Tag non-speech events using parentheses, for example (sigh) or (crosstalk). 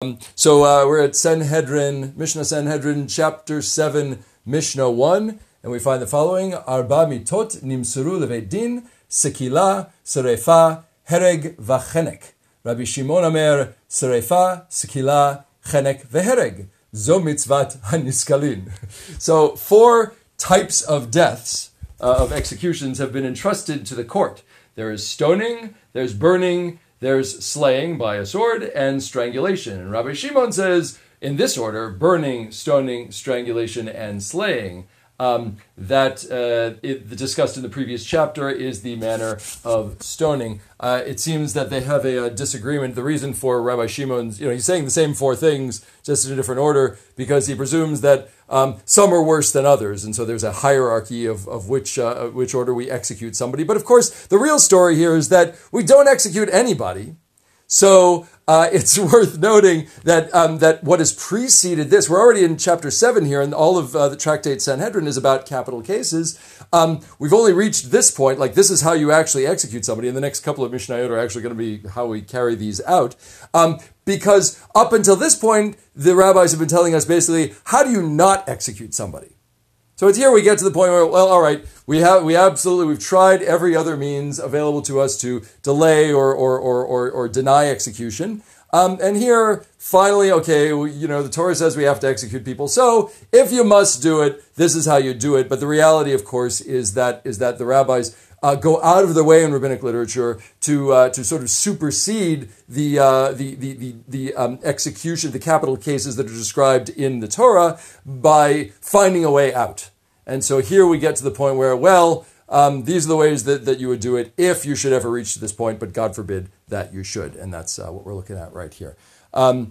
Um, so uh, we're at Sanhedrin, Mishnah Sanhedrin, chapter 7, Mishnah 1, and we find the following Arba mitot nimsuru levedin, sekila, serefa, hereg, vachenek. Rabbi Shimon Amer, serefa, sekila, chenek, vehereg. Zo mitzvat haniskalin. (laughs) So four types of deaths, uh, of executions, have been entrusted to the court. There is stoning, there's burning, there's slaying by a sword and strangulation. And Rabbi Shimon says, in this order, burning, stoning, strangulation, and slaying. Um, that uh, it, discussed in the previous chapter is the manner of stoning. Uh, it seems that they have a, a, disagreement. The reason for Rabbi Shimon's, you know, he's saying the same four things just in a different order because he presumes that um, some are worse than others, and so there's a hierarchy of, of which uh, which order we execute somebody. But of course, the real story here is that we don't execute anybody. So uh, it's (laughs) worth noting that um, that what has preceded this, we're already in chapter seven here, and all of uh, the tractate Sanhedrin is about capital cases. Um, we've only reached this point, like this is how you actually execute somebody, and the next couple of Mishnayot are actually going to be how we carry these out. Um, because up until this point, the rabbis have been telling us basically, how do you not execute somebody? So it's here we get to the point where, well, all right, we have we absolutely we've tried every other means available to us to delay or or or or, or deny execution. Um, and here, finally, okay, you know, the Torah says we have to execute people. So if you must do it, this is how you do it. But the reality, of course, is that is that the rabbis uh, go out of their way in rabbinic literature to uh, to sort of supersede the uh, the the the, the um, execution, the capital cases that are described in the Torah by finding a way out. And so here we get to the point where, well, um, these are the ways that, that you would do it if you should ever reach to this point, but God forbid that you should. And that's uh, what we're looking at right here. Um,